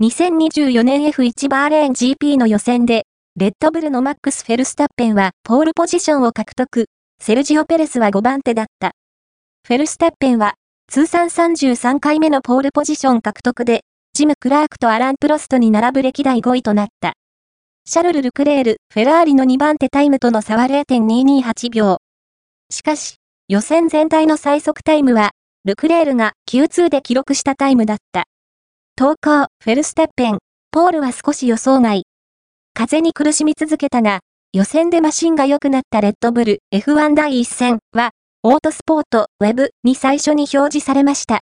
2024年 F1 バーレーン GP の予選で、レッドブルのマックス・フェルスタッペンはポールポジションを獲得、セルジオ・ペレスは5番手だった。フェルスタッペンは、通算33回目のポールポジション獲得で、ジム・クラークとアラン・プロストに並ぶ歴代5位となった。シャルル・ルクレール、フェラーリの2番手タイムとの差は0.228秒。しかし、予選全体の最速タイムは、ルクレールが Q2 で記録したタイムだった。投稿、フェルステッペン、ポールは少し予想外。風に苦しみ続けたが、予選でマシンが良くなったレッドブル F1 第1戦は、オートスポートウェブに最初に表示されました。